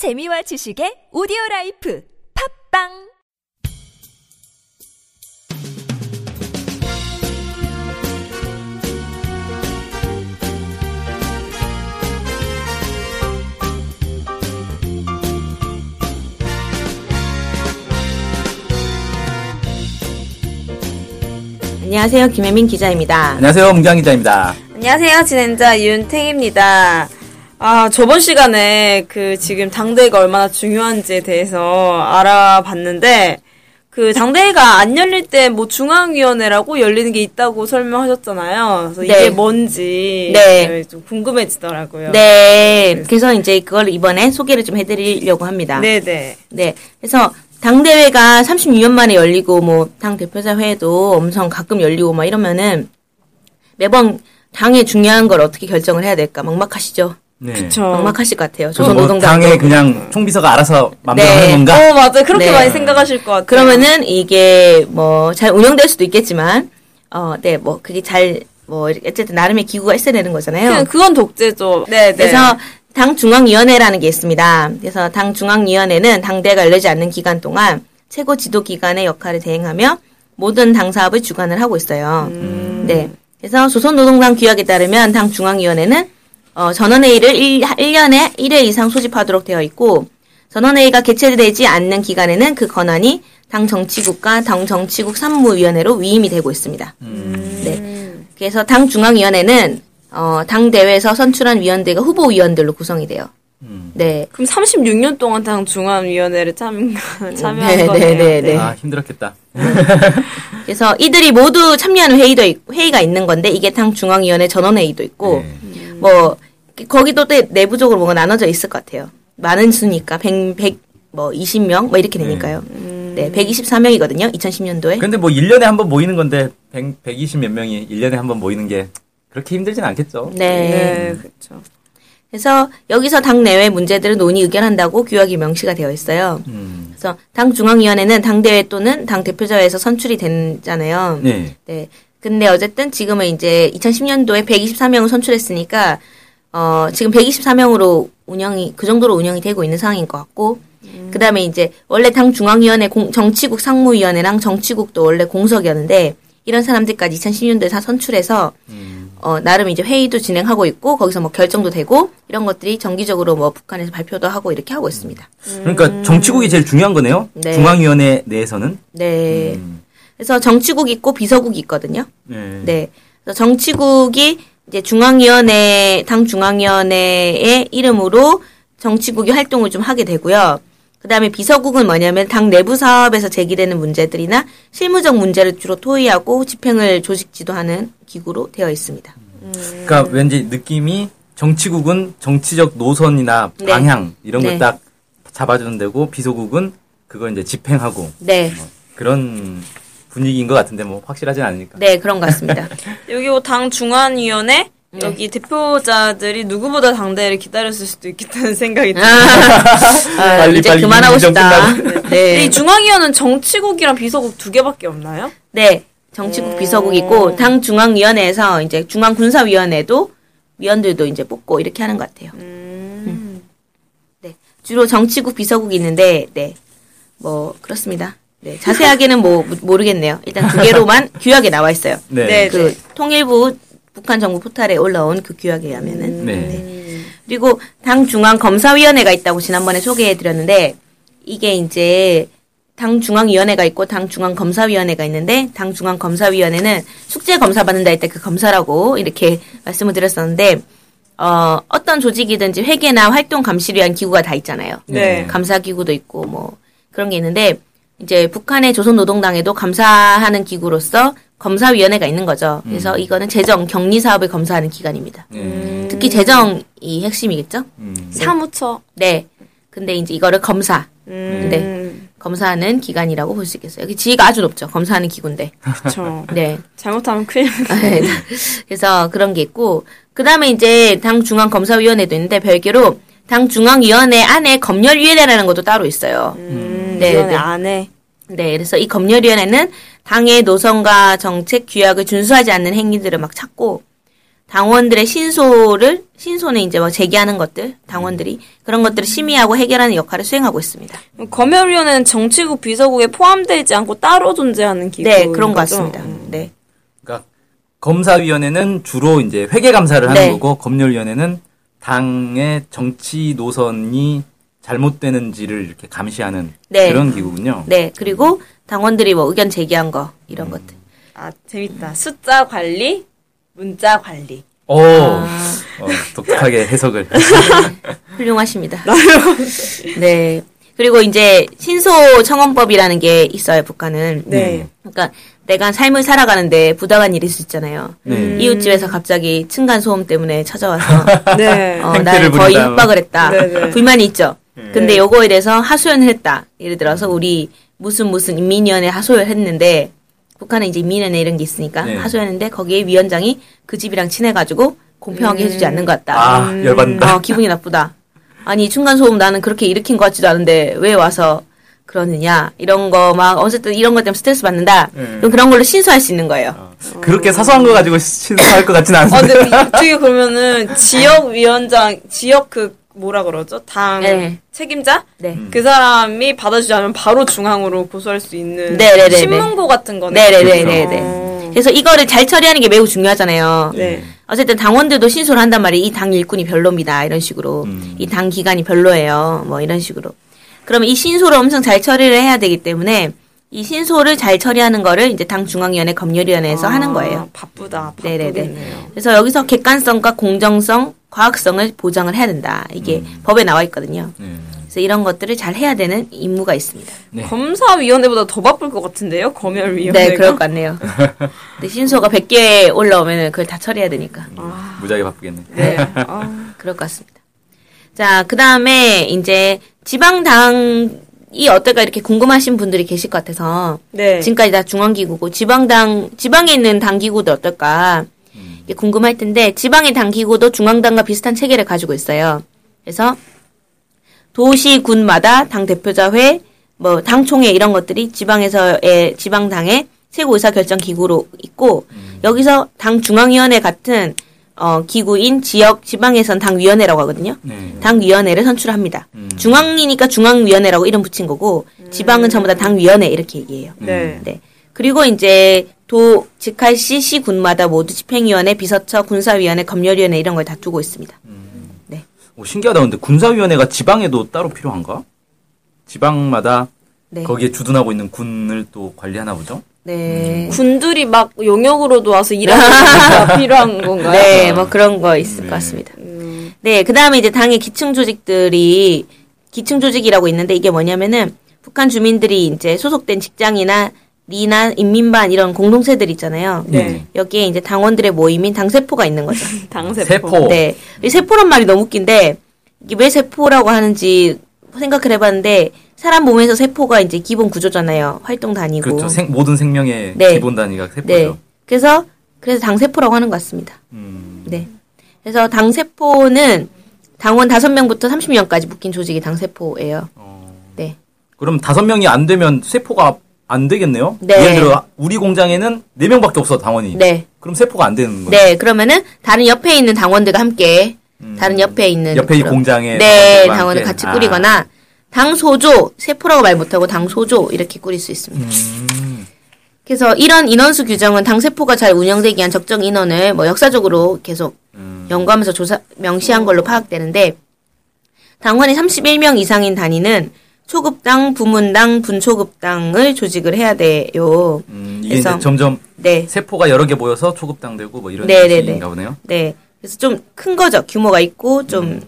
재미와 지식의 오디오 라이프 팝빵 안녕하세요. 김혜민 기자입니다. 안녕하세요, 문경 기자입니다. 안녕하세요. 진행자 윤탱입니다. 아, 저번 시간에 그 지금 당대회가 얼마나 중요한지에 대해서 알아봤는데, 그 당대회가 안 열릴 때 뭐 중앙위원회라고 열리는 게 있다고 설명하셨잖아요. 그래서 네. 이게 뭔지 네. 좀 궁금해지더라고요. 네. 그래서 이제 그걸 이번에 소개를 좀 해드리려고 합니다. 네네. 네. 그래서 당대회가 36년 만에 열리고 뭐 당 대표자 회의도 엄청 가끔 열리고 막 이러면은 매번 당의 중요한 걸 어떻게 결정을 해야 될까 막막하시죠? 네. 그쵸. 막막하실 것 같아요. 그럼 뭐 조선노동당. 당에 그냥 총비서가 알아서 맘대로 네. 하는 건가? 어, 맞아요. 그렇게 네. 많이 생각하실 것 같아요. 그러면은 이게 뭐 잘 운영될 수도 있겠지만 어, 네, 뭐 그게 잘 뭐 어쨌든 나름의 기구가 있어야 되는 거잖아요. 그냥 그건 독재죠. 네 네. 그래서 당 중앙위원회라는 게 있습니다. 그래서 당 중앙위원회는 당대가 열리지 않는 기간 동안 최고 지도 기관의 역할을 대행하며 모든 당 사업을 주관을 하고 있어요. 네. 그래서 조선노동당 규약에 따르면 당 중앙위원회는 어, 전원회의를 1, 1년에 1회 이상 소집하도록 되어 있고 전원회의가 개최되지 않는 기간에는 그 권한이 당 정치국과 당 정치국 산무위원회로 위임이 되고 있습니다. 네. 그래서 당 중앙위원회는 어, 당 대회에서 선출한 위원들과 후보 위원들로 구성이 돼요. 네. 그럼 36년 동안 당 중앙위원회를 참, 참여한 네, 거네요. 네, 네, 네. 아, 힘들었겠다. 그래서 이들이 모두 참여하는 회의도 있- 회의가 있는 건데 이게 당 중앙위원회 전원회의도 있고 네. 뭐 거기도 또 내부적으로 뭐가 나눠져 있을 것 같아요. 많은 수니까 100, 100, 뭐 20명 뭐 이렇게 되니까요. 네, 124명이거든요. 2010년도에. 근데 뭐 1년에 한 번 모이는 건데 100, 120 몇 명이 1년에 한 번 모이는 게 그렇게 힘들진 않겠죠. 네. 네, 그렇죠. 그래서 여기서 당 내외 문제들을 논의 의결한다고 규약이 명시가 되어 있어요. 음. 그래서 당 중앙위원회는 당 대회 또는 당 대표자회에서 선출이 되잖아요. 네. 네. 근데 어쨌든 지금은 이제 2010년도에 124명을 선출했으니까 어 지금 124명으로 운영이 그 정도로 운영이 되고 있는 상황인 것 같고 그다음에 이제 원래 당 중앙위원회 공- 정치국 상무위원회랑 정치국도 원래 공석이었는데 이런 사람들까지 2010년도에 다 선출해서 어 나름 이제 회의도 진행하고 있고 거기서 뭐 결정도 되고 이런 것들이 정기적으로 뭐 북한에서 발표도 하고 이렇게 하고 있습니다. 그러니까 정치국이 제일 중요한 거네요. 네. 중앙위원회 내에서는. 네. 음. 그래서 정치국 있고 비서국이 있거든요. 네. 네. 그래서 정치국이 이제 중앙위원회, 당 중앙위원회의 이름으로 정치국이 활동을 좀 하게 되고요. 그 다음에 비서국은 뭐냐면 당 내부 사업에서 제기되는 문제들이나 실무적 문제를 주로 토의하고 집행을 조직 지도하는 기구로 되어 있습니다. 그러니까 왠지 느낌이 정치국은 정치적 노선이나 네. 방향 이런 네. 걸딱 잡아주는 데고 비서국은 그걸 이제 집행하고 네. 그런 분위기인 것 같은데 뭐 확실하진 않으니까. 네, 그런 것 같습니다. 여기 뭐당 중앙위원회 네. 여기 대표자들이 누구보다 당대회를 기다렸을 수도 있겠다는 생각이 들어요. 아, 빨리, 이제 빨리 그만하고 싶다. 근데 네. 이 중앙위원회는 정치국이랑 비서국 두 개밖에 없나요? 네. 정치국 비서국 있고 당 중앙위원회에서 이제 중앙군사위원회도 위원들도 이제 뽑고 이렇게 하는 것 같아요. 음. 네. 주로 정치국 비서국이 있는데 네. 뭐 그렇습니다. 네. 자세하게는 뭐 모- 모르겠네요. 일단 두 개로만 규약에 나와 있어요. 네. 네. 그 통일부 북한 정부 포탈에 올라온 그 규약에 의하면은 네. 그리고 당 중앙 검사위원회가 있다고 지난번에 소개해 드렸는데 이게 이제 당 중앙위원회가 있고 당 중앙 검사위원회가 있는데 당 중앙 검사위원회는 숙제 검사 받는다 할 때 그 검사라고 이렇게 말씀을 드렸었는데 어 어떤 조직이든지 회계나 활동 감시를 위한 기구가 다 있잖아요. 네. 감사 기구도 있고 뭐 그런 게 있는데 이제 북한의 조선노동당에도 감사하는 기구로서 검사위원회가 있는 거죠. 그래서 이거는 재정 격리 사업을 검사하는 기관입니다. 네. 특히 재정이 핵심이겠죠? 음. 사무처. 네. 근데 이제 이거를 검사, 음, 네. 검사하는 기관이라고 볼 수 있겠어요. 여기 지위가 아주 높죠. 검사하는 기구인데. 그렇죠. 네. 잘못하면 큰일. 네. 그래서 그런 게 있고, 그 다음에 이제 당 중앙 검사위원회도 있는데 별개로 당 중앙위원회 안에 검열위원회라는 것도 따로 있어요. 음, 네, 위원회 네. 안에. 네, 그래서 이 검열위원회는 당의 노선과 정책 규약을 준수하지 않는 행위들을 막 찾고, 당원들의 신소를 신소는 이제 뭐 제기하는 것들 당원들이 그런 것들을 심의하고 해결하는 역할을 수행하고 있습니다. 검열위원회는 정치국 비서국에 포함되지 않고 따로 존재하는 기구. 네, 그런 것 같습니다. 네. 그러니까 검사위원회는 주로 이제 회계 감사를 하는 네. 거고 검열위원회는 당의 정치 노선이 잘못되는지를 이렇게 감시하는 네. 그런 기구군요. 네. 그리고 당원들이 뭐 의견 제기한 거 이런 음. 것들. 아 재밌다. 숫자 관리, 문자 관리. 오, 어, 독특하게 해석을. 훌륭하십니다. 네. 그리고 이제 신소 청원법이라는 게 있어요, 북한은. 네. 그러니까 내가 삶을 살아가는데 부당한 있을 수 있잖아요. 네. 이웃집에서 갑자기 층간 소음 때문에 찾아와서 네. 어, 날 거의. 협박을 했다. 네, 네. 불만이 있죠. 근데 네. 요거에 대해서 하소연을 했다. 예를 들어서 우리 무슨 무슨 인민위원회 하소연을 했는데 북한은 이제 인민위원회 이런 게 있으니까 네. 하소연했는데 거기에 위원장이 그 집이랑 친해가지고 공평하게 해주지 않는 것 같다. 아, 열받는다. 어, 기분이 나쁘다. 아니 층간소음 나는 그렇게 일으킨 것 같지도 않은데 왜 와서 그러느냐 이런 거 막 어쨌든 이런 것 때문에 스트레스 받는다. 네. 그럼 그런 걸로 신소할 수 있는 거예요. 그렇게 사소한 거 가지고 신사할 것 같지는 어, 않은데. 근데 어떻게 그러면은 지역 위원장, 지역 그 뭐라 그러죠? 당 네. 책임자? 네. 음. 그 사람이 받아주지 않으면 바로 중앙으로 고소할 수 있는 네네네네. 신문고 같은 거네. 네네네네네. 어. 그래서 이거를 잘 처리하는 게 매우 중요하잖아요. 네. 어쨌든 당원들도 신소를 한단 말이에요. 이 당 일꾼이 별로입니다. 이런 식으로. 음. 이당 기관이 별로예요. 뭐 이런 식으로. 그러면 이 신소를 엄청 잘 처리를 해야 되기 때문에 이 신소를 잘 처리하는 거를 이제 당 중앙위원회 검열위원회에서 아, 하는 거예요. 바쁘다. 네네네. 바쁘겠네요. 그래서 여기서 객관성과 공정성, 과학성을 보장을 해야 된다. 이게 법에 나와 있거든요. 네. 그래서 이런 것들을 잘 해야 되는 임무가 있습니다. 네. 검사위원회보다 더 바쁠 것 같은데요? 검열위원회가. 네, 그럴 것 같네요. 근데 신소가 100개 올라오면 그걸 다 처리해야 되니까. 무지하게 바쁘겠네. 네. 아, 그럴 것 같습니다. 자, 그 다음에 이제 지방당 이 어떨까 이렇게 궁금하신 분들이 계실 것 같아서 네. 지금까지 다 중앙기구고 지방당, 지방에 있는 당기구도 어떨까 궁금할 텐데 지방의 당기구도 중앙당과 비슷한 체계를 가지고 있어요. 그래서 도시, 군마다 당 대표자회, 뭐 당총회 이런 것들이 지방에서의 지방당의 최고 의사 결정 기구로 있고 여기서 당 중앙위원회 같은 어, 기구인 지역 지방에선 당 위원회라고 하거든요. 네. 당 위원회를 선출합니다. 음. 중앙이니까 중앙 위원회라고 이름 붙인 거고 지방은 전부 다 당 위원회 이렇게 얘기해요. 네. 네. 그리고 이제 도 직할시 시 군마다 모두 집행위원회, 비서처, 군사위원회, 검열위원회 이런 걸 다 두고 있습니다. 오, 신기하다. 근데 군사위원회가 지방에도 따로 필요한가? 지방마다 네. 거기에 주둔하고 있는 군을 또 관리하나 보죠? 네. 군들이 막 용역으로도 와서 일하는 게 필요한 건가요? 네, 뭐 그런 거 있을 네. 것 같습니다. 네, 그 다음에 이제 당의 기층 조직들이 기층 조직이라고 있는데 이게 뭐냐면은 북한 주민들이 이제 소속된 직장이나 리나 인민반 이런 공동체들 있잖아요. 네. 여기에 이제 당원들의 모임인 당세포가 있는 거죠. 당세포. 세포. 네. 이 세포란 말이 너무 웃긴데 이게 왜 세포라고 하는지 생각을 해봤는데 사람 몸에서 세포가 이제 기본 구조잖아요. 활동 다니고. 그렇죠. 생- 모든 생명의 네. 기본 단위가 세포죠. 네. 그래서 그래서 당세포라고 하는 것 같습니다. 음, 네. 그래서 당세포는 당원 5명부터 30명까지 묶인 조직이 당세포예요. 어, 네. 그럼 다섯 명이 안 되면 세포가 안 되겠네요? 네. 예를 들어 우리 공장에는 네 명밖에 없어 당원이. 네. 그럼 세포가 안 되는 거예요. 네. 그러면은 다른 옆에 있는 당원들과 함께 다른 옆에 있는 음. 옆에 이 공장에 네, 당원을 함께. 같이 아. 꾸리거나 당소조, 세포라고 말 못하고 당소조 이렇게 꾸릴 수 있습니다. 음, 그래서 이런 인원수 규정은 당세포가 잘 운영되기 위한 적정 인원을 뭐 역사적으로 계속 음. 연구하면서 조사 명시한 걸로 파악되는데 당원이 31명 이상인 단위는 초급당, 부문당, 분초급당을 조직을 해야 돼요. 음, 이게 그래서- 이제 점점 네. 세포가 여러 개 모여서 초급당 되고 뭐 이런 네, 네, 식인가 보네요. 네. 그래서 좀 큰 거죠. 규모가 있고 좀,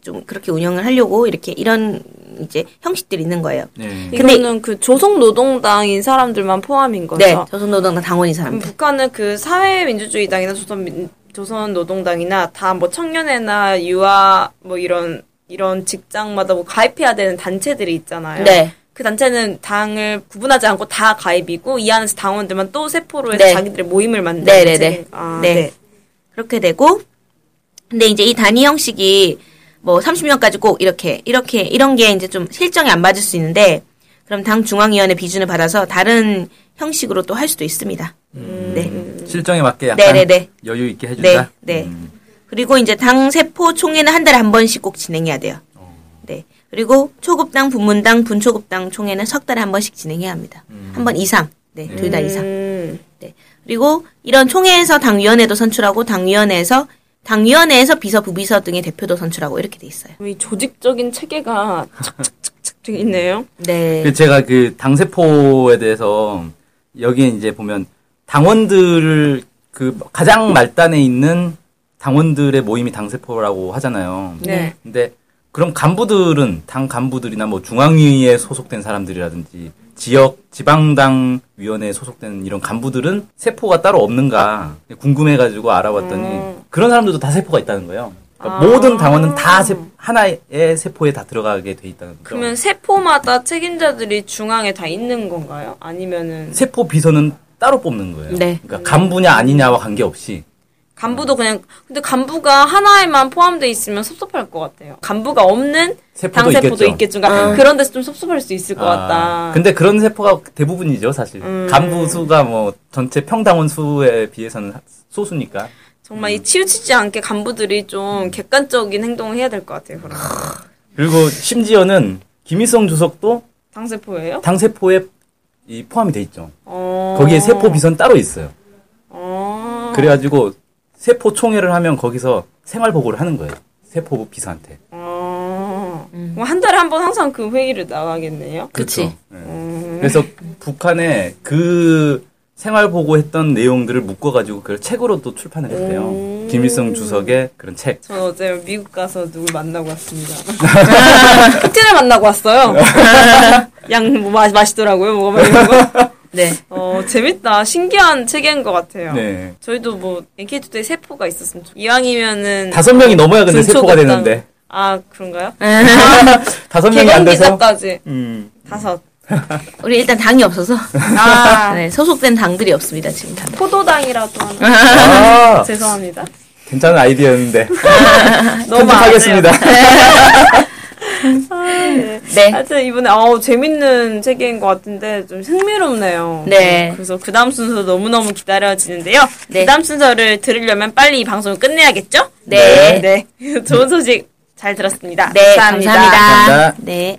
좀 그렇게 운영을 하려고 이렇게 이런 이제 형식들이 있는 거예요. 네. 근데- 이거는 그 조선노동당인 사람들만 포함인 거죠. 네. 조선노동당 당원인 사람들. 북한은 그 사회민주주의당이나 조선 조선노동당이나 다 뭐 청년회나 유아 뭐 이런 이런 직장마다 뭐 가입해야 되는 단체들이 있잖아요. 네. 그 단체는 당을 구분하지 않고 다 가입이고 이 안에서 당원들만 또 세포로 해서 네. 자기들의 모임을 만드는 네, 네. 네. 아, 네. 네. 그렇게 되고 근데 이제 이 단위 형식이 뭐 30명까지 꼭 이렇게 이렇게 이런 게 이제 좀 실정이 안 맞을 수 있는데 그럼 당 중앙위원회 비준을 받아서 다른 형식으로 또 할 수도 있습니다. 네. 실정에 맞게 약간 네네네. 여유 있게 네, 해준다. 네. 음. 그리고 이제 당 세포 총회는 한 달에 한 번씩 꼭 진행해야 돼요. 네. 그리고 초급당, 분문당, 분초급당 총회는 석 달에 한 번씩 진행해야 합니다. 한번 이상. 네, 둘다 이상. 음. 네. 그리고 이런 총회에서 당위원회도 선출하고 당위원회에서 당위원회에서 비서, 부비서 등의 대표도 선출하고 이렇게 돼 있어요. 이 조직적인 체계가 착착착착 되어 있네요. 네. 그 제가 그 당세포에 대해서 여기에 이제 보면 당원들을 그 가장 말단에 있는 당원들의 모임이 당세포라고 하잖아요. 네. 근데 그럼 간부들은 당 간부들이나 뭐 중앙위에 소속된 사람들이라든지 지역 지방당 위원회에 소속된 이런 간부들은 세포가 따로 없는가 궁금해가지고 알아봤더니 음. 그런 사람들도 다 세포가 있다는 거예요. 그러니까 아. 모든 당원은 다 세- 하나의 세포에 다 들어가게 돼 있다는 거죠. 그러면 세포마다 책임자들이 중앙에 다 있는 건가요? 아니면은 세포 비서는 따로 뽑는 거예요. 네. 그러니까 간부냐 아니냐와 관계없이 간부도 그냥 근데 간부가 하나에만 포함돼 있으면 섭섭할 것 같아요. 간부가 없는 세포도 당세포도 있겠죠. 있겠죠. 그러니까 그런 데서 좀 섭섭할 수 있을 것 아, 같다. 근데 그런 세포가 대부분이죠, 사실. 음. 간부 수가 뭐 전체 평당원 수에 비해서는 소수니까. 정말 이 치우치지 않게 간부들이 좀 객관적인 행동을 해야 될 것 같아요. 그럼 그리고 심지어는 김일성 주석도 당세포예요? 당세포에 이 포함이 돼 있죠. 어... 거기에 세포 비서는 따로 있어요. 어... 그래가지고 세포 총회를 하면 거기서 생활 보고를 하는 거예요. 세포 비서한테. 어... 그럼 한 달에 한 번 항상 그 회의를 나가겠네요. 그렇죠. 네. 음... 그래서 북한에 그 생활 보고했던 내용들을 묶어가지고 그걸 책으로 또 출판을 했대요. 음. 김일성 주석의 그런 책. 저 어제 미국 가서 누굴 만나고 왔습니다. 푸틴을 만나고 왔어요. 양 뭐 마시더라고요. 뭐가 이런 거. 네. 어 재밌다. 신기한 체계인 것 같아요. 네. 저희도 뭐 NK투데이 세포가 있었으면 좋. 이왕이면은 다섯 명이 넘어야 근데 세포가 분초급당. 되는데 아 그런가요? 다섯 명이 안 돼서 기자까지 음. 다섯. 우리 일단 당이 없어서 아 네, 소속된 당들이 없습니다 지금 다. 포도당이라도 하나. 아, 죄송합니다. 괜찮은 아이디어였는데 너무 편집하겠습니다. 네. 하여튼 이번에 어우 재밌는 책인 것 같은데 좀 흥미롭네요. 네. 그래서 그 다음 순서 너무-너무 기다려지는데요. 네. 그 다음 순서를 들으려면 빨리 이 방송을 끝내야겠죠? 네. 네. 좋은 소식 잘 들었습니다. 네, 감사합니다. 감사합니다. 감사합니다. 네.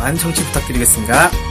많은 청취 부탁드리겠습니다.